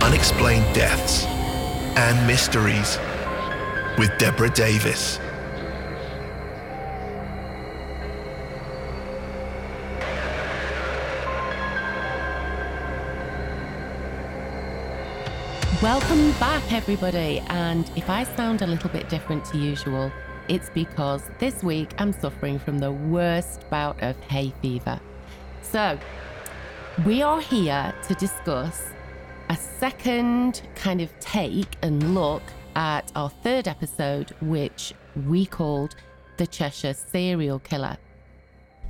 Unexplained Deaths and Mysteries with Deborah Davis. Welcome back, everybody. And if I sound a little bit different to usual, it's because this week I'm suffering from the worst bout of hay fever. So, we are here to discuss a second kind of take and look at our third episode, which we called The Cheshire Serial Killer.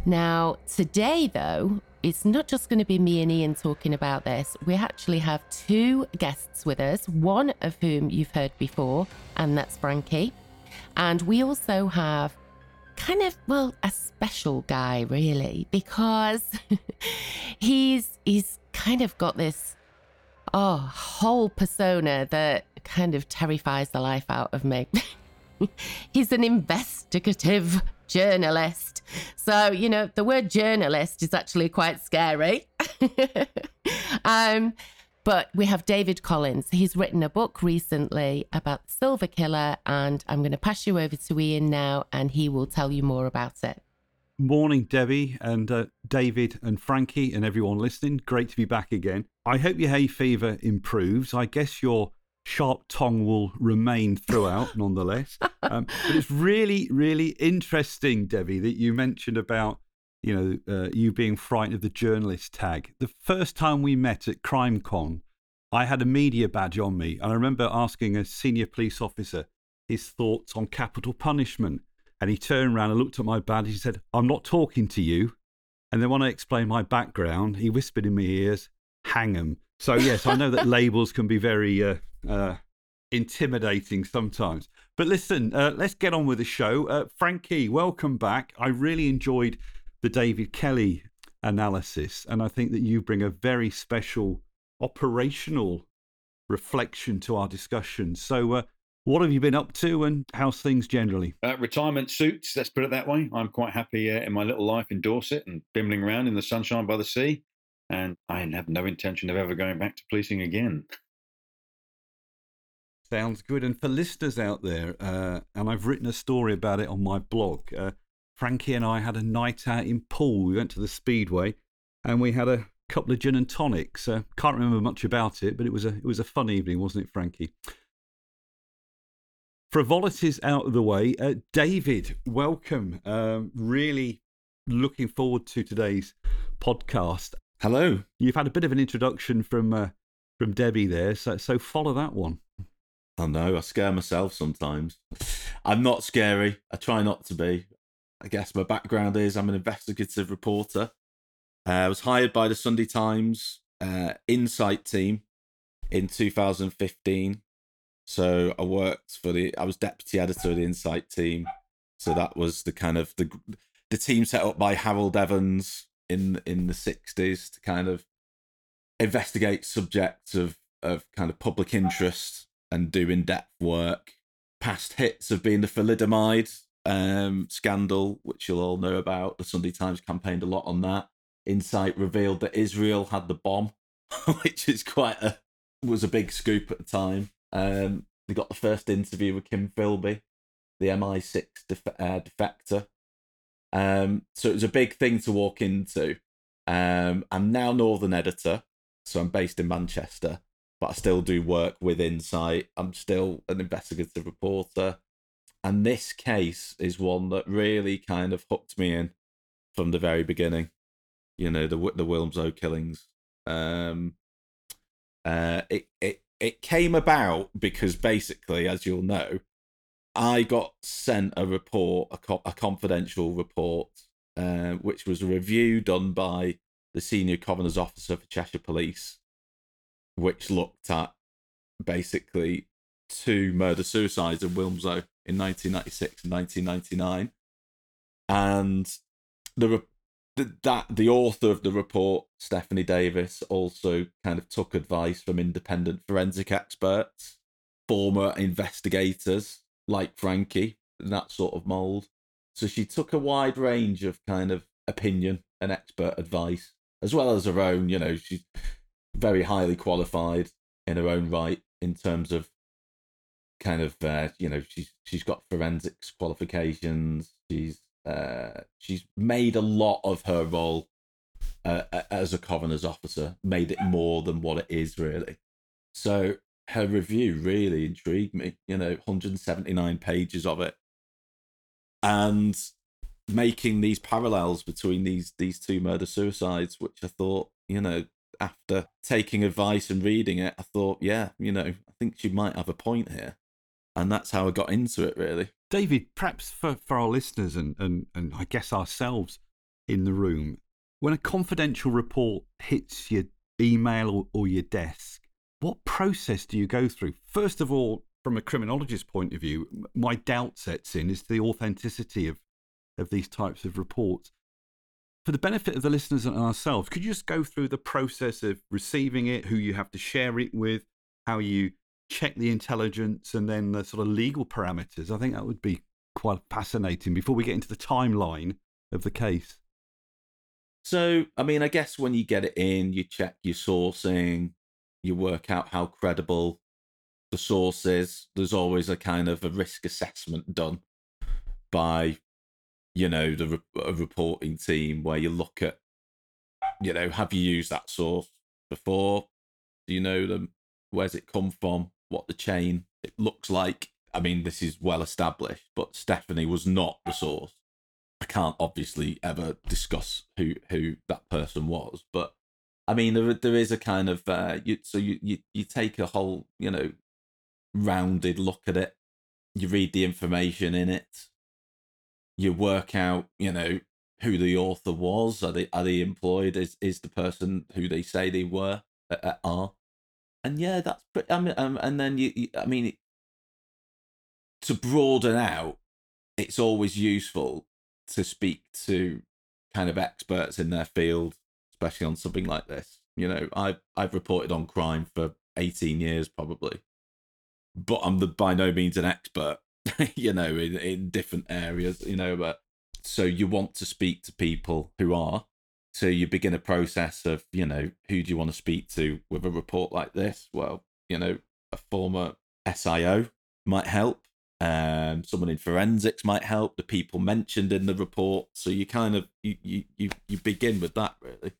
Now, today, though, it's not just going to be me and Ian talking about this. We actually have two guests with us, one of whom you've heard before, and that's Frankie. And we also have kind of well a special guy really because he's he's kind of got this oh whole persona that kind of terrifies the life out of me. he's an investigative journalist. So, you know, the word journalist is actually quite scary. um, but we have David Collins. He's written a book recently about the Serial Killer, and I'm going to pass you over to Ian now, and he will tell you more about it. Morning, Debbie and uh, David and Frankie and everyone listening. Great to be back again. I hope your hay fever improves. I guess your sharp tongue will remain throughout, nonetheless. Um, but it's really, really interesting, Debbie, that you mentioned about you know uh, you being frightened of the journalist tag. The first time we met at CrimeCon, I had a media badge on me, and I remember asking a senior police officer his thoughts on capital punishment, and he turned around and looked at my badge. He said, "I'm not talking to you." And then when I explained my background, he whispered in my ears, "Hang 'em." So yes, I know that labels can be very uh, uh, intimidating sometimes. But listen, uh, let's get on with the show. Uh, Frankie, welcome back. I really enjoyed the David Kelly analysis, and I think that you bring a very special operational reflection to our discussion. So, uh, what have you been up to, and how's things generally? Uh, retirement suits, let's put it that way. I'm quite happy uh, in my little life in Dorset and bimbling around in the sunshine by the sea, and I have no intention of ever going back to policing again. Sounds good. And for listeners out there, uh, and I've written a story about it on my blog. Uh, Frankie and I had a night out in Poole. We went to the Speedway, and we had a couple of gin and tonics. Uh, can't remember much about it, but it was a it was a fun evening, wasn't it, Frankie? Frivolities out of the way. Uh, David, welcome. Um, really looking forward to today's podcast. Hello. You've had a bit of an introduction from uh, from Debbie there, so so follow that one. I know, I scare myself sometimes. I'm not scary. I try not to be. I guess my background is I'm an investigative reporter. Uh, I was hired by the Sunday Times uh, Insight team in 2015. So I worked for the, I was deputy editor of the Insight team. So that was the kind of the the team set up by Harold Evans in in the 60s to kind of investigate subjects of of kind of public interest and do in depth work. Past hits have been the thalidomide um, scandal, which you'll all know about. The Sunday Times campaigned a lot on that. Insight revealed that Israel had the bomb, which is quite a was a big scoop at the time. Um, they got the first interview with Kim Philby, the MI6 def- uh, defector. Um, so it was a big thing to walk into. Um, I'm now Northern editor, so I'm based in Manchester but I still do work with Insight. I'm still an investigative reporter. And this case is one that really kind of hooked me in from the very beginning. You know, the the Wilmslow killings. Um, uh, it, it, it came about because basically, as you'll know, I got sent a report, a, co- a confidential report, uh, which was a review done by the senior coroner's officer for Cheshire Police which looked at basically two murder suicides in Wilmslow in 1996 and 1999. And the that the author of the report, Stephanie Davis, also kind of took advice from independent forensic experts, former investigators like Frankie, that sort of mold. So she took a wide range of kind of opinion and expert advice, as well as her own. You know, she's very highly qualified in her own right in terms of kind of uh, you know she's she's got forensics qualifications. She's uh, she's made a lot of her role uh, as a coroner's officer, made it more than what it is really. So her review really intrigued me. You know, 179 pages of it, and making these parallels between these these two murder suicides, which I thought, you know, after taking advice and reading it, I thought, yeah, you know, I think she might have a point here, and that's how I got into it really. David, perhaps for, for our listeners and, and, and I guess ourselves in the room, when a confidential report hits your email or, or your desk, what process do you go through? First of all, from a criminologist point of view, my doubt sets in is the authenticity of, of these types of reports. For the benefit of the listeners and ourselves, could you just go through the process of receiving it, who you have to share it with, how you check the intelligence and then the sort of legal parameters. I think that would be quite fascinating before we get into the timeline of the case. So, I mean, I guess when you get it in, you check your sourcing, you work out how credible the source is. There's always a kind of a risk assessment done by, you know, the re- reporting team where you look at, you know, have you used that source before? Do you know them? Where's it come from? What the chain it looks like. I mean, this is well established, but Stephanie was not the source. I can't obviously ever discuss who who that person was, but I mean, there there is a kind of uh, you so you, you you take a whole you know rounded look at it. You read the information in it. You work out, you know, who the author was. Are they are they employed? Is is the person who they say they were uh, are? And yeah, that's pretty. I mean, um, and then you, you I mean, to broaden out, it's always useful to speak to kind of experts in their field, especially on something like this. You know, I've I've reported on crime for eighteen years probably, but I'm the by no means an expert. you know, in in different areas. You know, but so you want to speak to people who are so you begin a process of, you know, who do you want to speak to with a report like this? Well, you know, a former SIO might help. Um, someone in forensics might help. The people mentioned in the report. So you kind of you you you, begin with that really.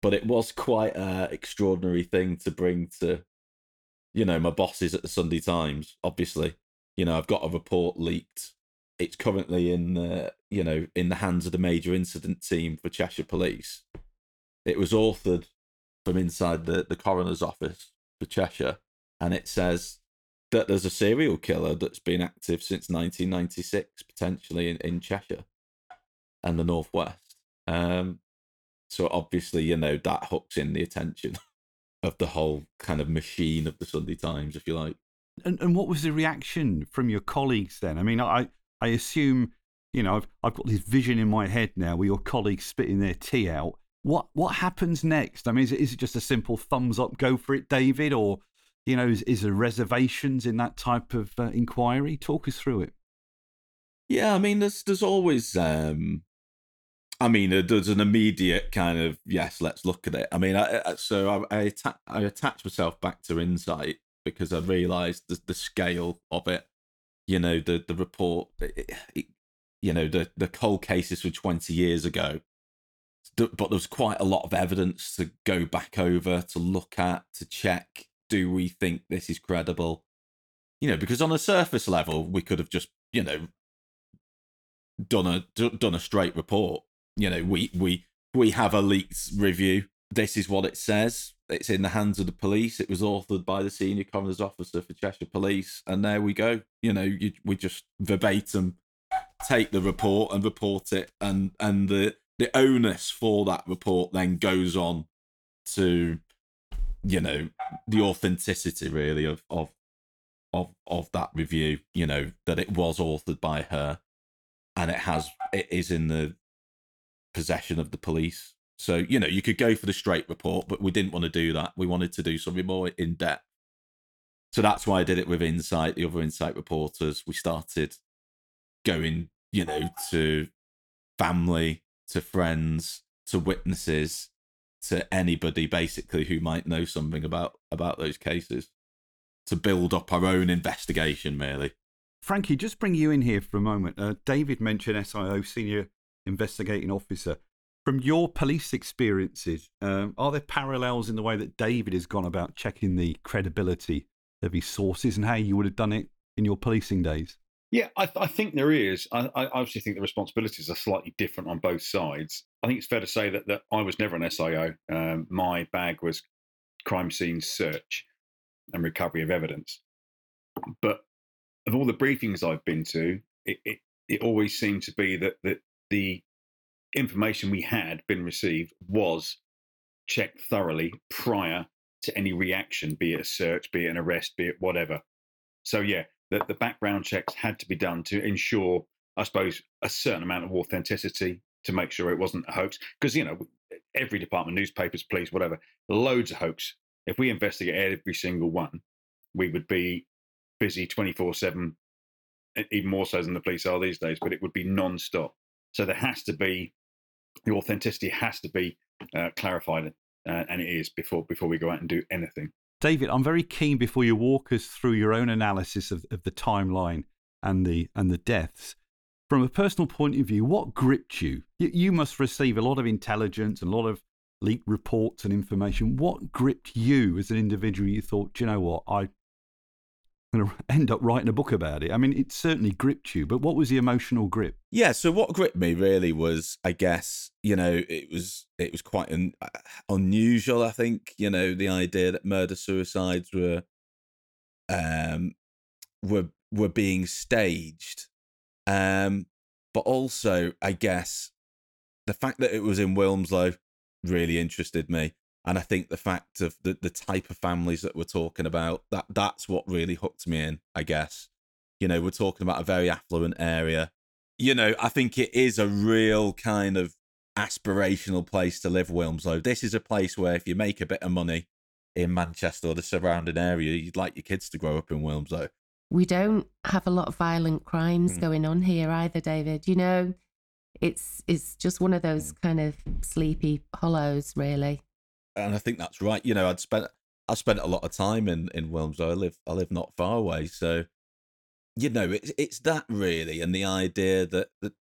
But it was quite an extraordinary thing to bring to, you know, my bosses at the Sunday Times. Obviously, you know, I've got a report leaked it's currently in the you know in the hands of the major incident team for Cheshire Police. It was authored from inside the, the coroner's office for Cheshire, and it says that there's a serial killer that's been active since 1996, potentially in, in Cheshire and the northwest. Um, so obviously, you know that hooks in the attention of the whole kind of machine of the Sunday Times, if you like. And and what was the reaction from your colleagues then? I mean, I I assume, you know, I've, I've got this vision in my head now where your colleagues spitting their tea out. What what happens next? I mean, is it, is it just a simple thumbs up, go for it, David, or you know, is, is there reservations in that type of uh, inquiry? Talk us through it. Yeah, I mean, there's there's always, um, I mean, there's an immediate kind of yes, let's look at it. I mean, I, I, so I I, atta- I attach myself back to Insight because I realised the, the scale of it you know the the report you know the the cold cases from 20 years ago. But there was quite a lot of evidence to go back over to look at to check do we think this is credible? You know because on a surface level we could have just you know done a done a straight report. You know we we we have a leaked review this is what it says it's in the hands of the police. It was authored by the senior coroner's officer for Cheshire Police, and there we go. You know, you, we just verbatim take the report and report it, and and the the onus for that report then goes on to you know, the authenticity really of of of of that review. You know that it was authored by her, and it has it is in the possession of the police. So you know you could go for the straight report, but we didn't want to do that. We wanted to do something more in depth. So that's why I did it with Insight, the other Insight reporters. We started going, you know, to family, to friends, to witnesses, to anybody basically who might know something about about those cases to build up our own investigation really frankie just bring you in here for a moment uh, david mentioned sio senior investigating officer from your police experiences um, are there parallels in the way that david has gone about checking the credibility of his sources and how you would have done it in your policing days yeah, I, I, think there is. I, I, obviously think the responsibilities are slightly different on both sides. I think it's fair to say that, that I was never an SIO. Um, my bag was crime scene search and recovery of evidence. But of all the briefings I've been to, it, it, it always seemed to be that, that the information we had been received was checked thoroughly prior to any reaction, be it a search, be it an arrest, be it whatever. So, yeah, the background checks had to be done to ensure, I suppose, a certain amount of authenticity to make sure it wasn't a hoax. Because, you know, every department, newspapers, police, whatever, loads of hoax. If we investigate every single one, we would be busy 24 7, even more so than the police are these days, but it would be non stop. So there has to be, the authenticity has to be uh, clarified, uh, and it is before before we go out and do anything. David, I'm very keen before you walk us through your own analysis of, of the timeline and the and the deaths. From a personal point of view, what gripped you? you? You must receive a lot of intelligence and a lot of leaked reports and information. What gripped you as an individual? You thought, you know what, I going to end up writing a book about it. I mean, it certainly gripped you, but what was the emotional grip? Yeah, so what gripped me really was, I guess, you know, it was it was quite an, uh, unusual. I think, you know, the idea that murder suicides were um were were being staged, um, but also, I guess, the fact that it was in Wilmslow really interested me and I think the fact of the, the type of families that we're talking about that that's what really hooked me in. I guess you know we're talking about a very affluent area. You know, I think it is a real kind of aspirational place to live, Wilmslow. This is a place where if you make a bit of money in Manchester or the surrounding area, you'd like your kids to grow up in Wilmslow. We don't have a lot of violent crimes mm. going on here either, David. You know, it's it's just one of those mm. kind of sleepy hollows, really and I think that's right. You know, I'd spent I spent a lot of time in in Wilmslow. I live I live not far away, so you know, it's it's that really, and the idea that that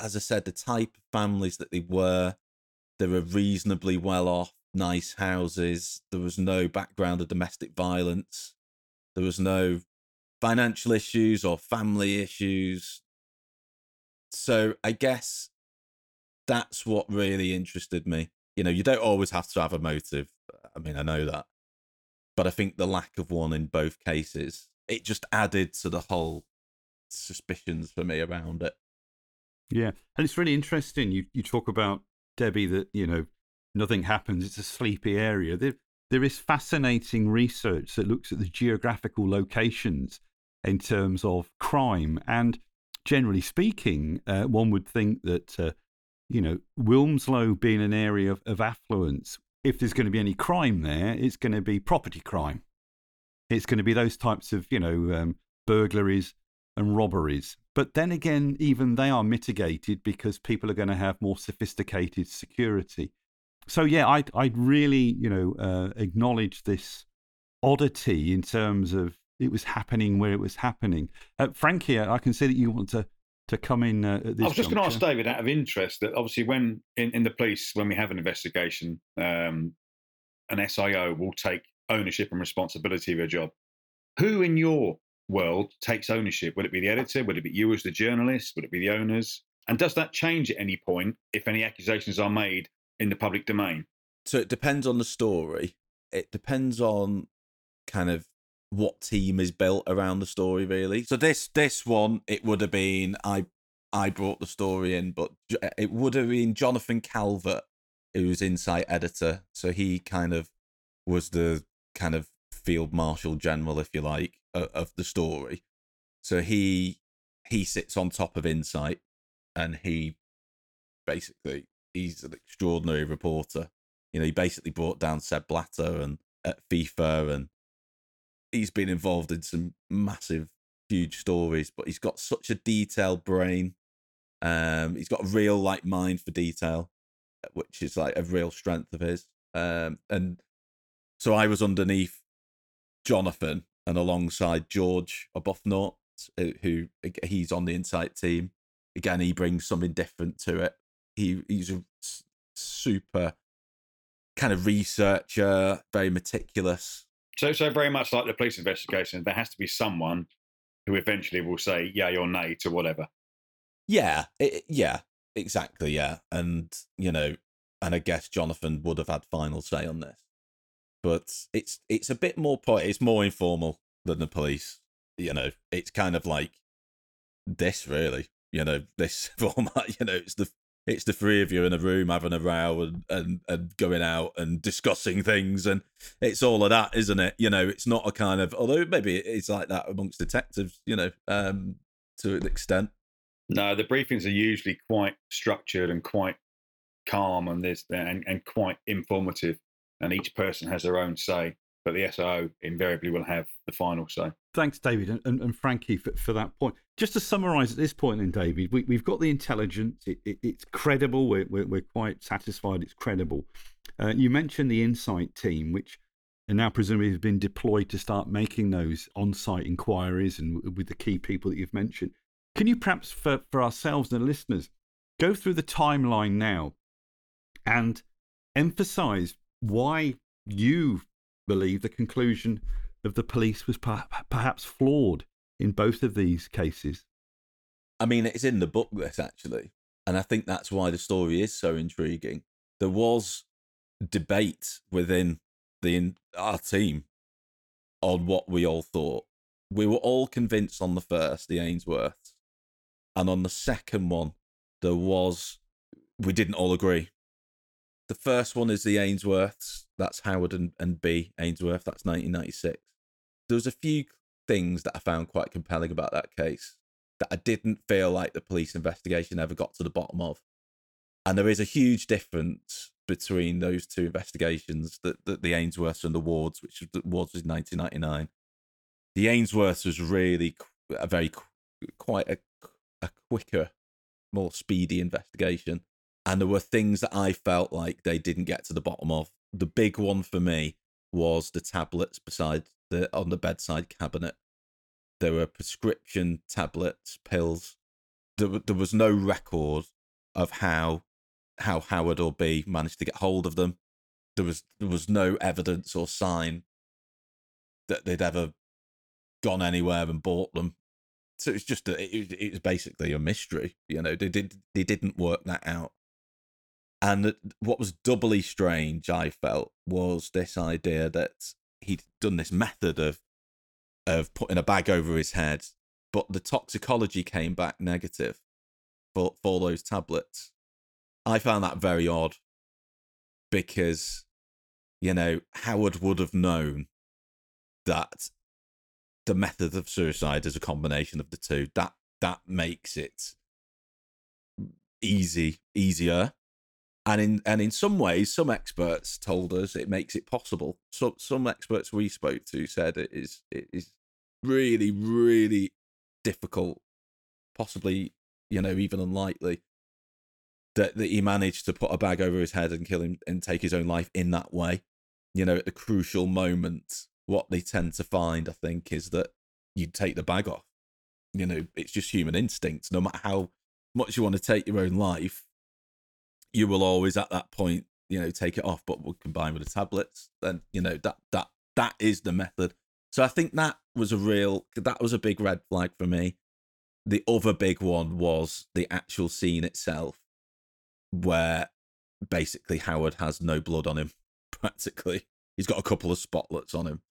as I said, the type of families that they were, they were reasonably well off, nice houses. There was no background of domestic violence. There was no financial issues or family issues. So I guess that's what really interested me you know, you don't always have to have a motive. I mean, I know that. But I think the lack of one in both cases, it just added to the whole suspicions for me around it. Yeah. And it's really interesting. You, you talk about, Debbie, that, you know, nothing happens. It's a sleepy area. There, there is fascinating research that looks at the geographical locations in terms of crime. And generally speaking, uh, one would think that uh, you know, Wilmslow being an area of, of affluence, if there's going to be any crime there, it's going to be property crime. It's going to be those types of, you know, um, burglaries and robberies. But then again, even they are mitigated because people are going to have more sophisticated security. So yeah, I I really you know uh, acknowledge this oddity in terms of it was happening where it was happening. Uh, Frankie, I can see that you want to to come in uh, I was just going to ask David out of interest that obviously when in, in the police when we have an investigation, um, an SIO will take ownership and responsibility of a job. Who in your world takes ownership? Would it be the editor? Would it be you as the journalist? Would it be the owners? And does that change at any point if any accusations are made in the public domain? So it depends on the story. It depends on kind of what team is built around the story really. So this this one it would have been I I brought the story in, but uh, it would have been Jonathan Calvert who was Insight editor. So he kind of was the kind of field marshal general, if you like, of, of the story. So he he sits on top of Insight, and he basically he's an extraordinary reporter. You know, he basically brought down Sepp Blatter and at FIFA, and he's been involved in some massive, huge stories. But he's got such a detailed brain. Um, he's got a real like mind for detail, which is like a real strength of his. Um, and so I was underneath Jonathan and alongside George Arbuthnot, who he's on the Insight team. Again, he brings something different to it. He he's a super kind of researcher, very meticulous. So, so very much like the police investigation, there has to be someone who eventually will say yay or nay to whatever. Yeah, it, yeah, exactly, yeah, and you know, and I guess Jonathan would have had final say on this, but it's it's a bit more it's more informal than the police. You know, it's kind of like this, really. You know, this format. You know, it's the it's the three of you in a room having a row and, and, and going out and discussing things and it's all of that isn't it? You know it's not a kind of although maybe it's like that amongst detectives you know um to an extent. No the briefings are usually quite structured and quite calm and this and, and quite informative and each person has their own say but the SO invariably will have the final say. Thanks, David and, and, and Frankie, for, for, that point. Just to summarise at this point, then, David, we, have got the intelligence. It, it, it's credible. We're, we're, we're, quite satisfied it's credible. Uh, you mentioned the Insight team, which are now presumably have been deployed to start making those on site inquiries and with the key people that you've mentioned. Can you perhaps, for, for ourselves and listeners, go through the timeline now and emphasise why you believe the conclusion of the police was perhaps flawed in both of these cases. I mean, it's in the book, this actually. And I think that's why the story is so intriguing. There was debate within the our team on what we all thought. We were all convinced on the first, the Ainsworths, and on the second one, there was we didn't all agree. The first one is the Ainsworths. That's Howard and, and B Ainsworth. That's 1996. There was a few things that I found quite compelling about that case that I didn't feel like the police investigation ever got to the bottom of. And there is a huge difference between those two investigations, the, the, the Ainsworths and the Wards, which the Wards was 1999. The Ainsworths was really a very, quite a, a quicker, more speedy investigation and there were things that I felt like they didn't get to the bottom of. The big one for me was the tablets beside the on the bedside cabinet. There were prescription tablets, pills. There, there was no record of how how Howard or B managed to get hold of them. There was there was no evidence or sign that they'd ever gone anywhere and bought them. So it's just a, it, it was basically a mystery. You know, they did they didn't work that out. And what was doubly strange, I felt, was this idea that he'd done this method of of putting a bag over his head, but the toxicology came back negative for for those tablets. I found that very odd because you know Howard would have known that the method of suicide is a combination of the two. That that makes it easy easier and in and in some ways, some experts told us it makes it possible. So some experts we spoke to said it is it is really really difficult, possibly you know even unlikely that that he managed to put a bag over his head and kill him and take his own life in that way. You know, at the crucial moment, what they tend to find, I think, is that you take the bag off. You know, it's just human instinct. No matter how much you want to take your own life, you will always at that point, you know, take it off, but we'll combine with the tablets. Then you know that that that is the method. So I think that was a real that was a big red flag for me. The other big one was the actual scene itself, where basically Howard has no blood on him. Practically, he's got a couple of spotlets on him,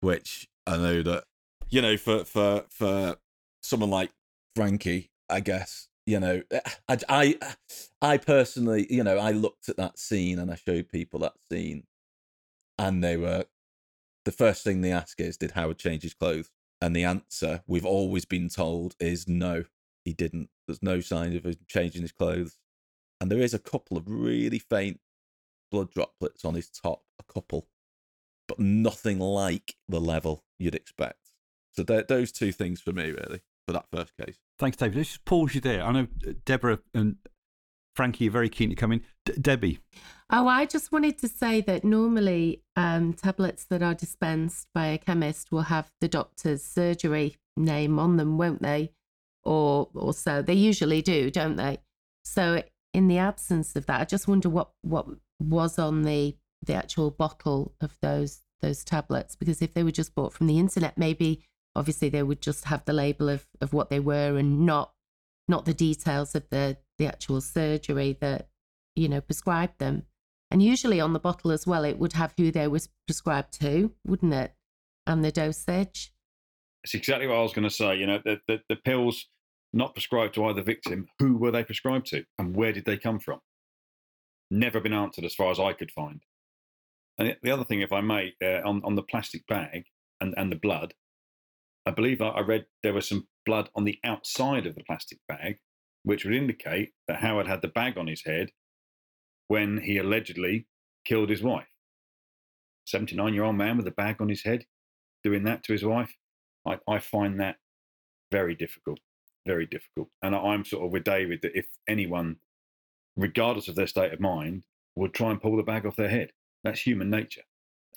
which I know that you know for for for someone like Frankie, I guess you know eh, I, I i personally you know i looked at that scene and i showed people that scene and they were the first thing they ask is, did Howard change his clothes? And the answer we've always been told is no, he didn't. There's no sign of him changing his clothes. And there is a couple of really faint blood droplets on his top, a couple, but nothing like the level you'd expect. So those two things for me, really, for that first case. Thanks, David. Let's just pause you there. I know uh, Deborah and Frankie are very keen to come in. D- Debbie. Oh, I just wanted to say that normally um, tablets that are dispensed by a chemist will have the doctor's surgery name on them, won't they? Or, or so they usually do, don't they? So, in the absence of that, I just wonder what what was on the the actual bottle of those those tablets because if they were just bought from the internet, maybe obviously they would just have the label of of what they were and not not the details of the the actual surgery that you know prescribed them. And usually on the bottle as well, it would have who they were prescribed to, wouldn't it? And the dosage. It's exactly what I was going to say. You know, the, the, the pills not prescribed to either victim, who were they prescribed to and where did they come from? Never been answered as far as I could find. And the other thing, if I may, uh, on, on the plastic bag and, and the blood, I believe I read there was some blood on the outside of the plastic bag, which would indicate that Howard had the bag on his head when he allegedly killed his wife. 79 year old man with a bag on his head doing that to his wife. I, I find that very difficult, very difficult. And I'm sort of with David that if anyone, regardless of their state of mind, would try and pull the bag off their head, that's human nature.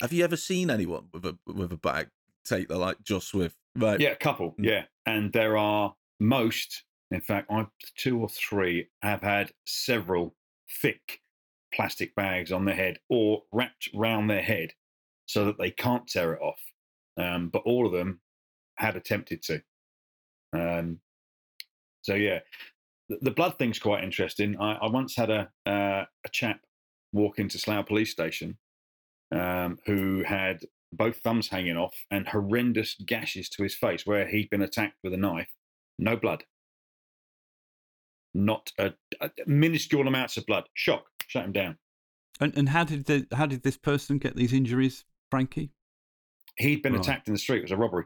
Have you ever seen anyone with a with a bag take the like just with right? Yeah, a couple. Mm. Yeah, and there are most. In fact, I two or three have had several thick plastic bags on their head or wrapped round their head so that they can't tear it off. Um, but all of them had attempted to. Um, so yeah, the, the, blood thing's quite interesting. I, I once had a uh, a chap walk into Slough Police Station um, who had both thumbs hanging off and horrendous gashes to his face where he'd been attacked with a knife. No blood. Not a, a minuscule amounts of blood. Shock shut him down. And and how did the, how did this person get these injuries, Frankie? He'd been right. attacked in the street. It was a robbery,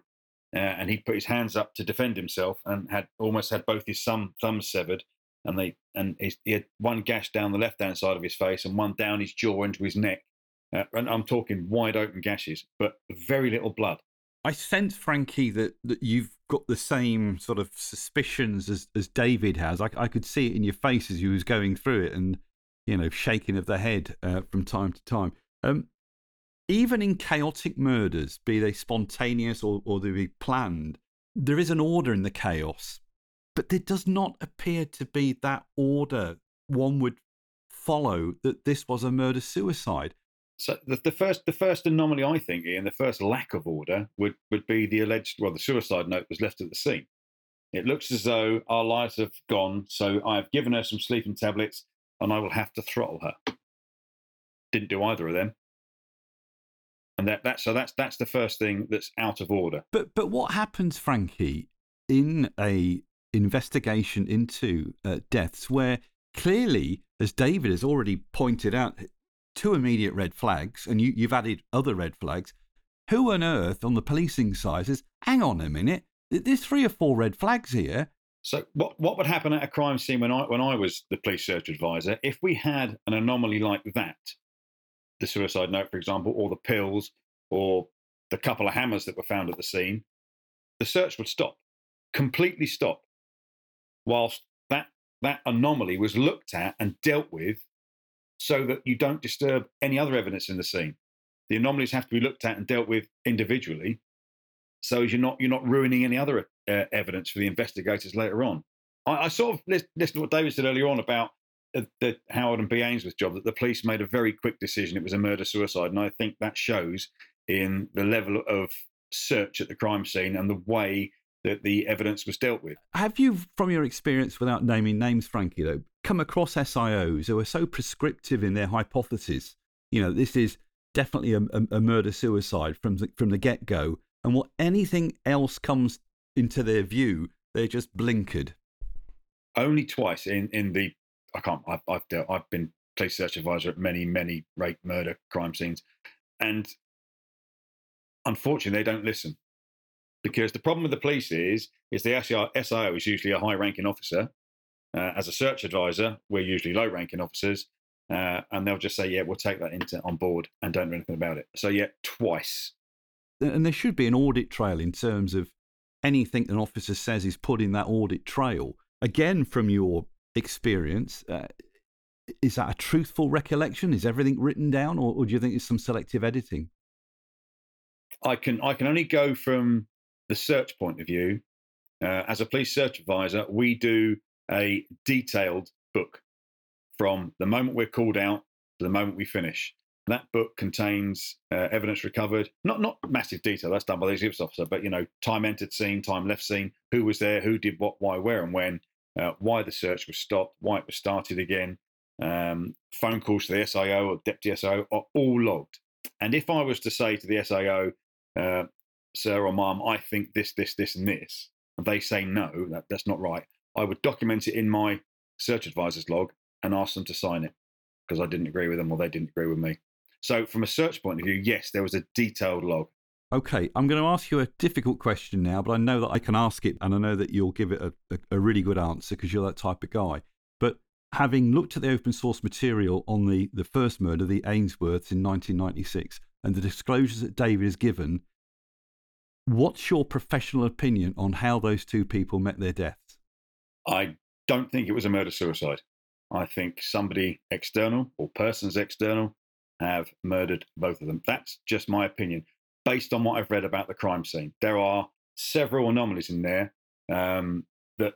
uh, and he put his hands up to defend himself, and had almost had both his thumb, thumbs severed. And they and he had one gash down the left hand side of his face, and one down his jaw into his neck. Uh, and I'm talking wide open gashes, but very little blood. I sense, Frankie, that, that you've got the same sort of suspicions as, as David has. I, I could see it in your face as you was going through it, and you know, shaking of the head uh, from time to time. Um, even in chaotic murders, be they spontaneous or, or they be planned, there is an order in the chaos. But there does not appear to be that order one would follow that this was a murder suicide. So the, the first the first anomaly I think, Ian, the first lack of order would, would be the alleged well, the suicide note was left at the scene. It looks as though our lives have gone, so I've given her some sleeping tablets and I will have to throttle her. Didn't do either of them. And that, that so that's that's the first thing that's out of order. But but what happens, Frankie, in a investigation into uh, deaths where clearly, as David has already pointed out, two immediate red flags, and you, you've added other red flags. Who on earth on the policing side says, hang on a minute, there's three or four red flags here. So what what would happen at a crime scene when I when I was the police search advisor if we had an anomaly like that, the suicide note, for example, or the pills, or the couple of hammers that were found at the scene, the search would stop, completely stop, whilst that that anomaly was looked at and dealt with, so that you don't disturb any other evidence in the scene. The anomalies have to be looked at and dealt with individually, so as you're not you're not ruining any other uh, evidence for the investigators later on. I, I sort of listened to what David said earlier on about the, the Howard and B Ainsworth job that the police made a very quick decision. It was a murder suicide, and I think that shows in the level of search at the crime scene and the way that the evidence was dealt with. Have you, from your experience, without naming names, Frankie, though, come across SIOs who are so prescriptive in their hypothesis? You know, this is definitely a, a, a murder suicide from the, from the get go, and what anything else comes into their view, they're just blinkered. Only twice in, in the I can't I've I've, dealt, I've been police search advisor at many many rape murder crime scenes. and unfortunately, they don't listen because the problem with the police is is the SIO, is usually a high-ranking officer. Uh, as a search advisor, we're usually low-ranking officers, uh, and they'll just say, "Yeah, we'll take that into on board and don't do anything about it." So, yeah, twice. And there should be an audit trail in terms of anything an officer says is put in that audit trail. Again, from your experience, uh, is that a truthful recollection? Is everything written down, or, or do you think it's some selective editing? I can I can only go from the search point of view. Uh, as a police search advisor, we do a detailed book from the moment we're called out to the moment we finish. That book contains uh, evidence recovered, not not massive detail. That's done by the exhibits officer, but you know, time entered scene, time left scene, who was there, who did what, why, where, and when, uh, why the search was stopped, why it was started again. Um, phone calls to the SIO or deputy SIO are all logged. And if I was to say to the SIO, uh, sir or mum, I think this, this, this, and this, and they say no, that, that's not right, I would document it in my search advisor's log and ask them to sign it because I didn't agree with them or they didn't agree with me. So, from a search point of view, yes, there was a detailed log. Okay, I'm going to ask you a difficult question now, but I know that I can ask it and I know that you'll give it a, a, a really good answer because you're that type of guy. But having looked at the open source material on the, the first murder, the Ainsworths in 1996, and the disclosures that David has given, what's your professional opinion on how those two people met their deaths? I don't think it was a murder suicide. I think somebody external or persons external have murdered both of them. That's just my opinion, based on what I've read about the crime scene. There are several anomalies in there um, that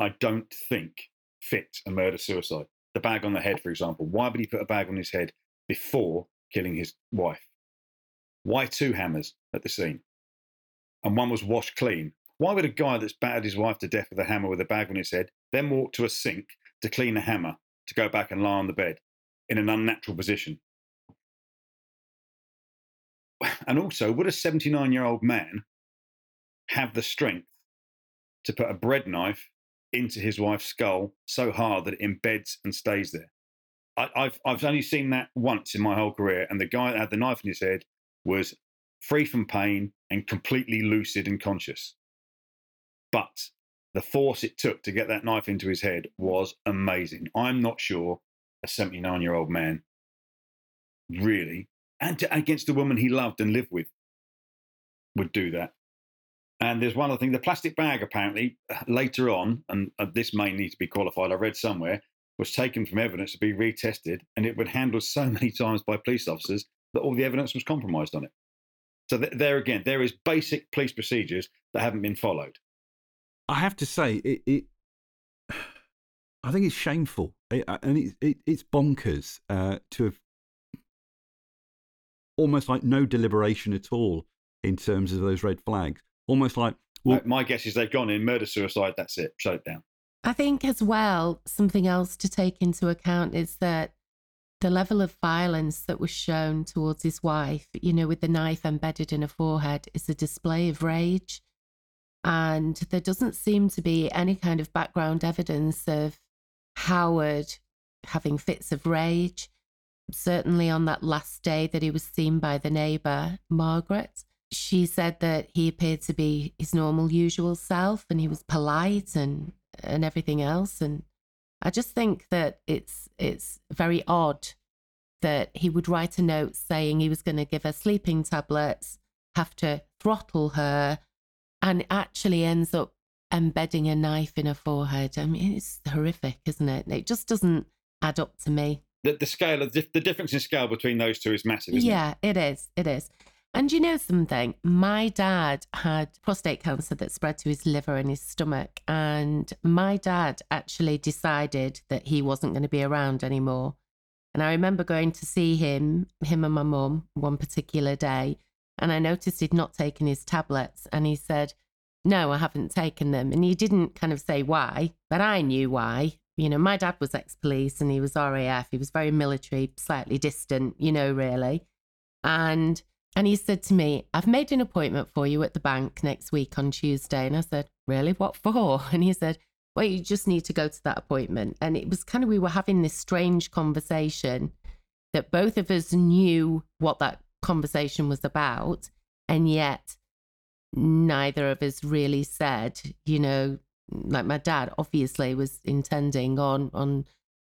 I don't think fit a murder suicide. The bag on the head, for example. Why would he put a bag on his head before killing his wife? Why two hammers at the scene? And one was washed clean. Why would a guy that's battered his wife to death with a hammer with a bag on his head then walk to a sink to clean a hammer to go back and lie on the bed in an unnatural position? And also, would a 79 year old man have the strength to put a bread knife into his wife's skull so hard that it embeds and stays there? I, have I've only seen that once in my whole career, and the guy that had the knife in his head was free from pain and completely lucid and conscious. But the force it took to get that knife into his head was amazing. I'm not sure a 79 year old man really, and to, against a woman he loved and lived with, would do that. And there's one other thing the plastic bag, apparently, uh, later on, and uh, this may need to be qualified, I read somewhere, was taken from evidence to be retested, and it was handled so many times by police officers that all the evidence was compromised on it. So th- there again, there is basic police procedures that haven't been followed. I have to say, it, it I think it's shameful, it, and it, it, it's bonkers uh, to have almost like no deliberation at all in terms of those red flags. Almost like, well, my guess is they've gone in murder suicide. That's it. Shut it down. I think as well, something else to take into account is that the level of violence that was shown towards his wife, you know, with the knife embedded in her forehead, is a display of rage. And there doesn't seem to be any kind of background evidence of Howard having fits of rage. Certainly on that last day that he was seen by the neighbour, Margaret, she said that he appeared to be his normal, usual self and he was polite and, and everything else. And I just think that it's it's very odd that he would write a note saying he was going to give her sleeping tablets, have to throttle her, and actually ends up embedding a knife in her forehead. I mean, it's horrific, isn't it? It just doesn't add up to me. The, the scale of the, the difference in scale between those two is massive, yeah, it? it is. It is. And you know something? My dad had prostate cancer that spread to his liver and his stomach. And my dad actually decided that he wasn't going to be around anymore. And I remember going to see him, him and my mum, one particular day. And I noticed he'd not taken his tablets. And he said, No, I haven't taken them. And he didn't kind of say why, but I knew why. You know, my dad was ex police and he was RAF. He was very military, slightly distant, you know, really. And and he said to me, I've made an appointment for you at the bank next week on Tuesday. And I said, Really? What for? And he said, Well, you just need to go to that appointment. And it was kind of, we were having this strange conversation. that both of us knew what that conversation was about, and yet neither of us really said, you know, like my dad obviously was intending on on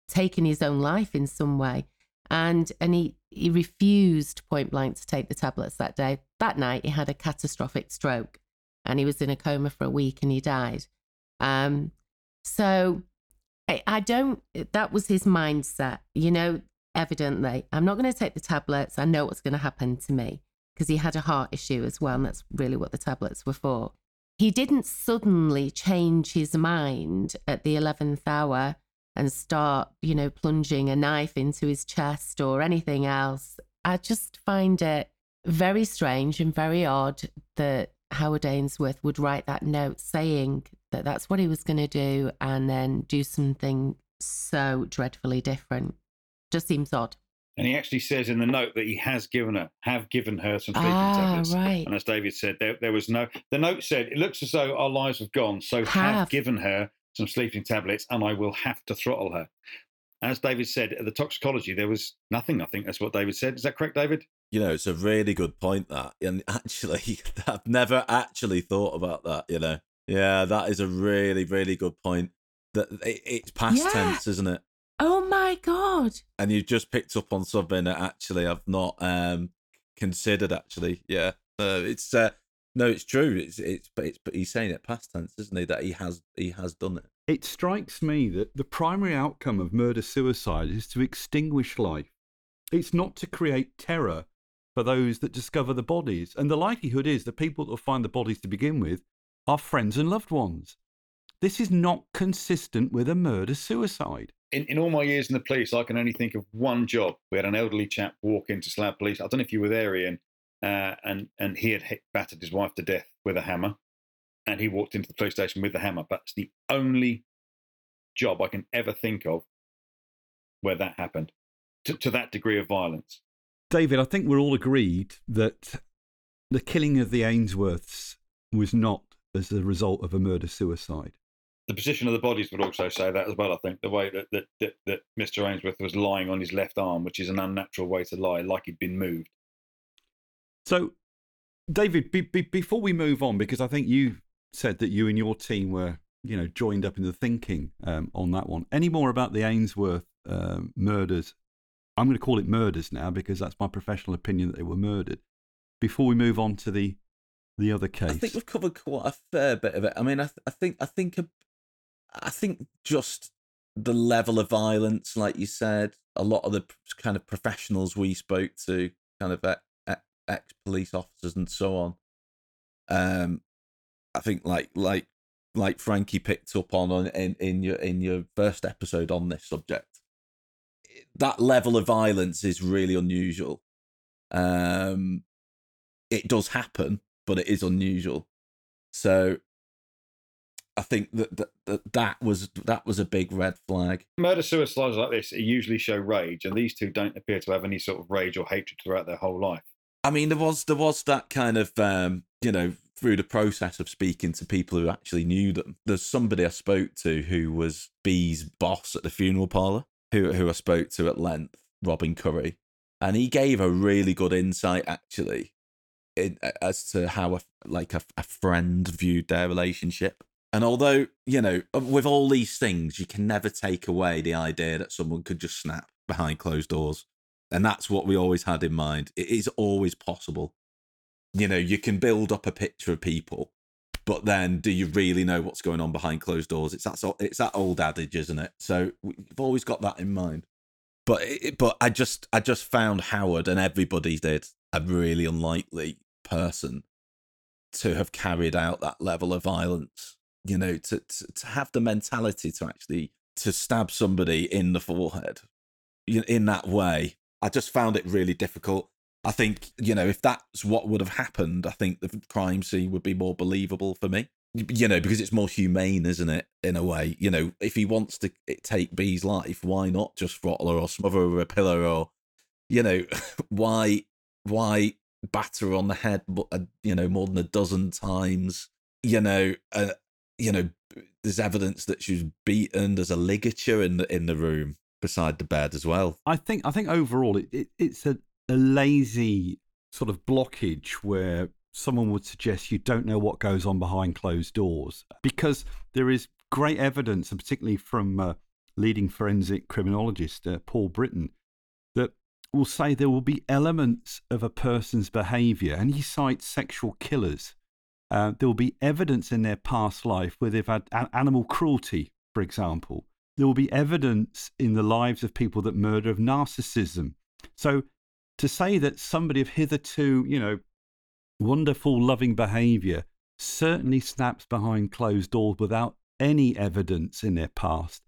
taking his own life in some way. And and he, he refused point blank to take the tablets that day. That night he had a catastrophic stroke and he was in a coma for a week and he died. Um so I, I don't that was his mindset, you know, evidently. I'm not going to take the tablets. I know what's going to happen to me because he had a heart issue as well. And that's really what the tablets were for. He didn't suddenly change his mind at the 11th hour and start, you know, plunging a knife into his chest or anything else. I just find it very strange and very odd that Howard Ainsworth would write that note saying that that's what he was going to do and then do something so dreadfully different. Just seems odd. And he actually says in the note that he has given her, have given her some sleeping Ah, tablets. right. And as David said, there, there was no. The note said, "It looks as though our lives have gone, so have, Have. given her some sleeping tablets, and I will have to throttle her." As David said, at the toxicology, there was nothing. I think that's what David said. Is that correct, David? You know, it's a really good point that, and actually, I've never actually thought about that. You know, yeah, that is a really, really good point. That it's past Yeah. tense, isn't it? Oh my God. And you just picked up on something that actually I've not um considered. Actually, yeah, uh, it's uh, no, it's true. It's it's but it's but he's saying it past tense, isn't he? That he has he has done it. It strikes me that the primary outcome of murder suicide is to extinguish life. It's not to create terror for those that discover the bodies. And the likelihood is the people that will find the bodies to begin with are friends and loved ones. This is not consistent with a murder suicide. In, in all my years in the police, I can only think of one job. We had an elderly chap walk into Slough Police. I don't know if you were there, Ian, uh, and and he had hit, battered his wife to death with a hammer, and he walked into the police station with the hammer. But it's the only job I can ever think of where that happened to, to that degree of violence. David, I think we're all agreed that the killing of the Ainsworths was not as a result of a murder suicide. The position of the bodies would also say that as well. I think the way that that, that, that Mr. Ainsworth was lying on his left arm, which is an unnatural way to lie, like he'd been moved. So, David, be, be, before we move on, because I think you said that you and your team were, you know, joined up in the thinking um, on that one. Any more about the Ainsworth um murders? I'm going to call it murders now because that's my professional opinion that they were murdered. Before we move on to the the other case, I think we've covered quite a fair bit of it. I mean, I, th- I think, I think, a- I think just the level of violence, like you said, a lot of the kind of professionals we spoke to, kind of ex police officers and so on. Um, I think like like like Frankie picked up on on in in your in your first episode on this subject. That level of violence is really unusual. Um, it does happen, but it is unusual. So I think that that, that, that was that was a big red flag. Murder suicides like this usually show rage, and these two don't appear to have any sort of rage or hatred throughout their whole life. I mean, there was there was that kind of um, you know through the process of speaking to people who actually knew them. There's somebody I spoke to who was B's boss at the funeral parlor, who who I spoke to at length, Robin Curry, and he gave a really good insight actually, in, as to how a, like a, a friend viewed their relationship. And although you know, uh, with all these things, you can never take away the idea that someone could just snap behind closed doors. And that's what we always had in mind. It is always possible. You know, you can build up a picture of people, but then do you really know what's going on behind closed doors? It's that it's that old adage, isn't it? So we've always got that in mind. But it, but I just I just found Howard and everybody did a really unlikely person to have carried out that level of violence. You know, to to, to have the mentality to actually to stab somebody in the forehead in that way. I just found it really difficult. I think, you know, if that's what would have happened, I think the crime scene would be more believable for me. You know, because it's more humane, isn't it? In a way, you know, if he wants to take B's life, why not just throttle her or smother her with a pillow, or, you know, why, why batter on the head, uh, you know, more than a dozen times? You know, uh, you know, there's evidence that she was beaten. There's a ligature in the in the room beside the bed as well. I think I think overall it, it, it's a, a lazy sort of blockage where someone would suggest you don't know what goes on behind closed doors because there is great evidence, and particularly from uh, leading forensic criminologist uh, Paul Britton, that will say there will be elements of a person's behaviour, and he cites sexual killers. Uh, there will be evidence in their past life where they've had animal cruelty, for example. There will be evidence in the lives of people that murder of narcissism. So to say that somebody of hitherto, you know, wonderful, loving behaviour certainly snaps behind closed doors without any evidence in their past.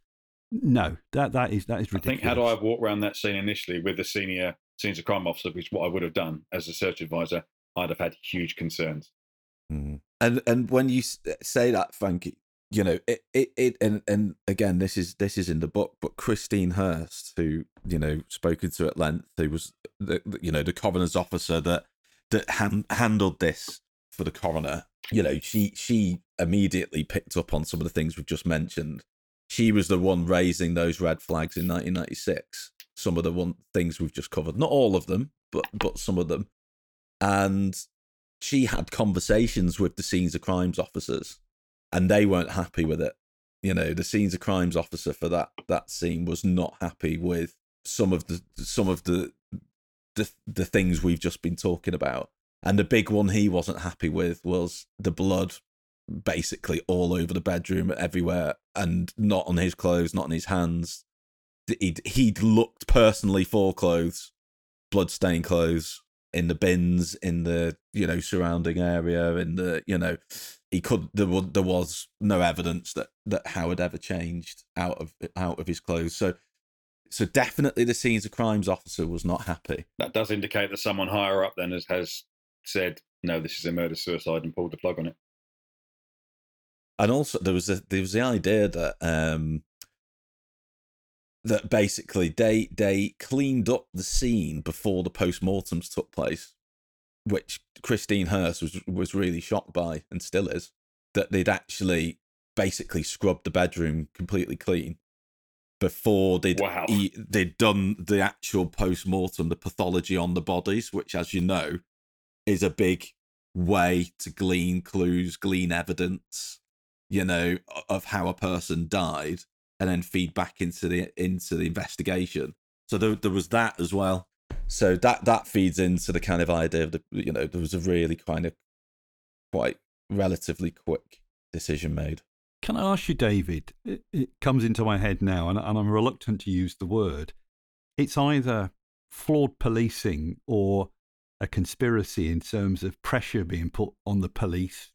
No, that that is that is ridiculous. I think had I walked around that scene initially with the senior scenes of crime officer, which is what I would have done as a search advisor, I'd have had huge concerns. Mm. And and when you say that, Frankie, you know it, it it and and again, this is this is in the book, but Christine Hurst, who you know spoken to at length, who was the, you know the coroner's officer that that han- handled this for the coroner, you know she she immediately picked up on some of the things we've just mentioned. She was the one raising those red flags in 1996. Some of the one things we've just covered, not all of them, but but some of them, and she had conversations with the scenes of crimes officers and they weren't happy with it. You know the scenes of crimes officer for that that scene was not happy with some of the some of the the, the things we've just been talking about. And the big one he wasn't happy with was the blood basically all over the bedroom everywhere and not on his clothes not on his hands. He'd, he'd looked personally for clothes blood-stained clothes in the bins in the you know surrounding area in the you know he could there was there was no evidence that that Howard ever changed out of out of his clothes so so definitely the scenes of crimes officer was not happy That does indicate that someone higher up then has, has said, no, this is a murder suicide and pulled the plug on it. and also there was a there was the idea that um that basically they they cleaned up the scene before the post-mortems took place which christine hurst was was really shocked by and still is that they'd actually basically scrubbed the bedroom completely clean before they'd Wow. e- they'd done the actual post-mortem the pathology on the bodies which as you know is a big way to glean clues glean evidence you know of how a person died and then feed back into the into the investigation so there, there was that as well so that that feeds into the kind of idea of the you know there was a really kind of quite relatively quick decision made Can I ask you, David? It, it comes into my head now, and, and I'm reluctant to use the word. It's either flawed policing or a conspiracy in terms of pressure being put on the police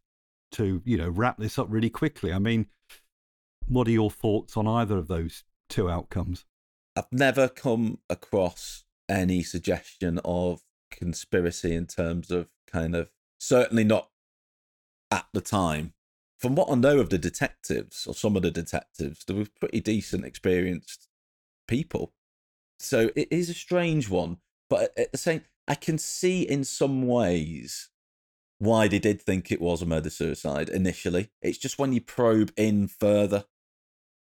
to, you know, wrap this up really quickly. I mean, what are your thoughts on either of those two outcomes? I've never come across any suggestion of conspiracy in terms of kind of certainly not at the time. From what I know of the detectives or some of the detectives, they were pretty decent, experienced people. So it is a strange one, but at- the same, I can see in some ways why they did think it was a murder suicide initially. It's just when you probe in further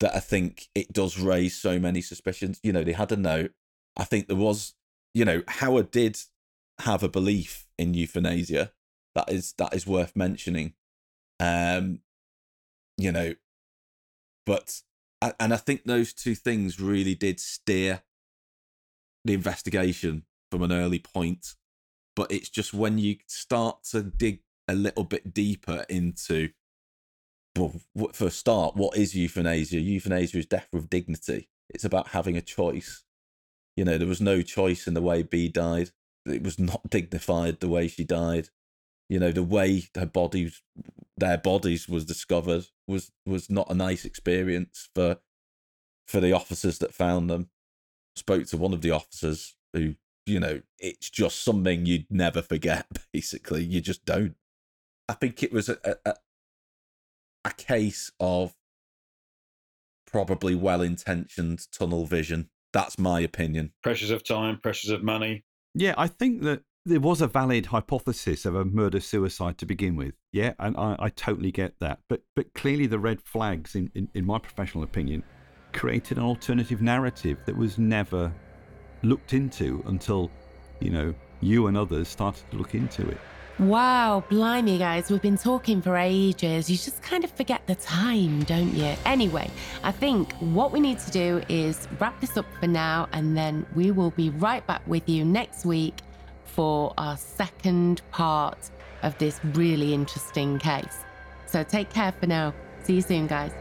that I think it does raise so many suspicions. You know, they had a note. I think there was, you know, Howard did have a belief in euthanasia. That is that is worth mentioning. Um, you know, but and I think those two things really did steer the investigation from an early point. But it's just when you start to dig a little bit deeper into for a start, what is euthanasia? Euthanasia is death with dignity. It's about having a choice. You know, there was no choice in the way B died. It was not dignified the way she died. You know, the way her bodies, their bodies was discovered was was not a nice experience for for the officers that found them. Spoke to one of the officers who, you know, it's just something you'd never forget. Basically, you just don't. I think it was a, a a case of probably well intentioned tunnel vision. That's my opinion. Pressures of time, pressures of money. Yeah, I think that there was a valid hypothesis of a murder suicide to begin with. Yeah, and I, I totally get that. But but clearly the red flags, in, in, in my professional opinion, created an alternative narrative that was never looked into until, you know, you and others started to look into it. Wow, blimey, guys, we've been talking for ages. You just kind of forget the time, don't you? Anyway, I think what we need to do is wrap this up for now, and then we will be right back with you next week for our second part of this really interesting case. So take care for now. See you soon, guys.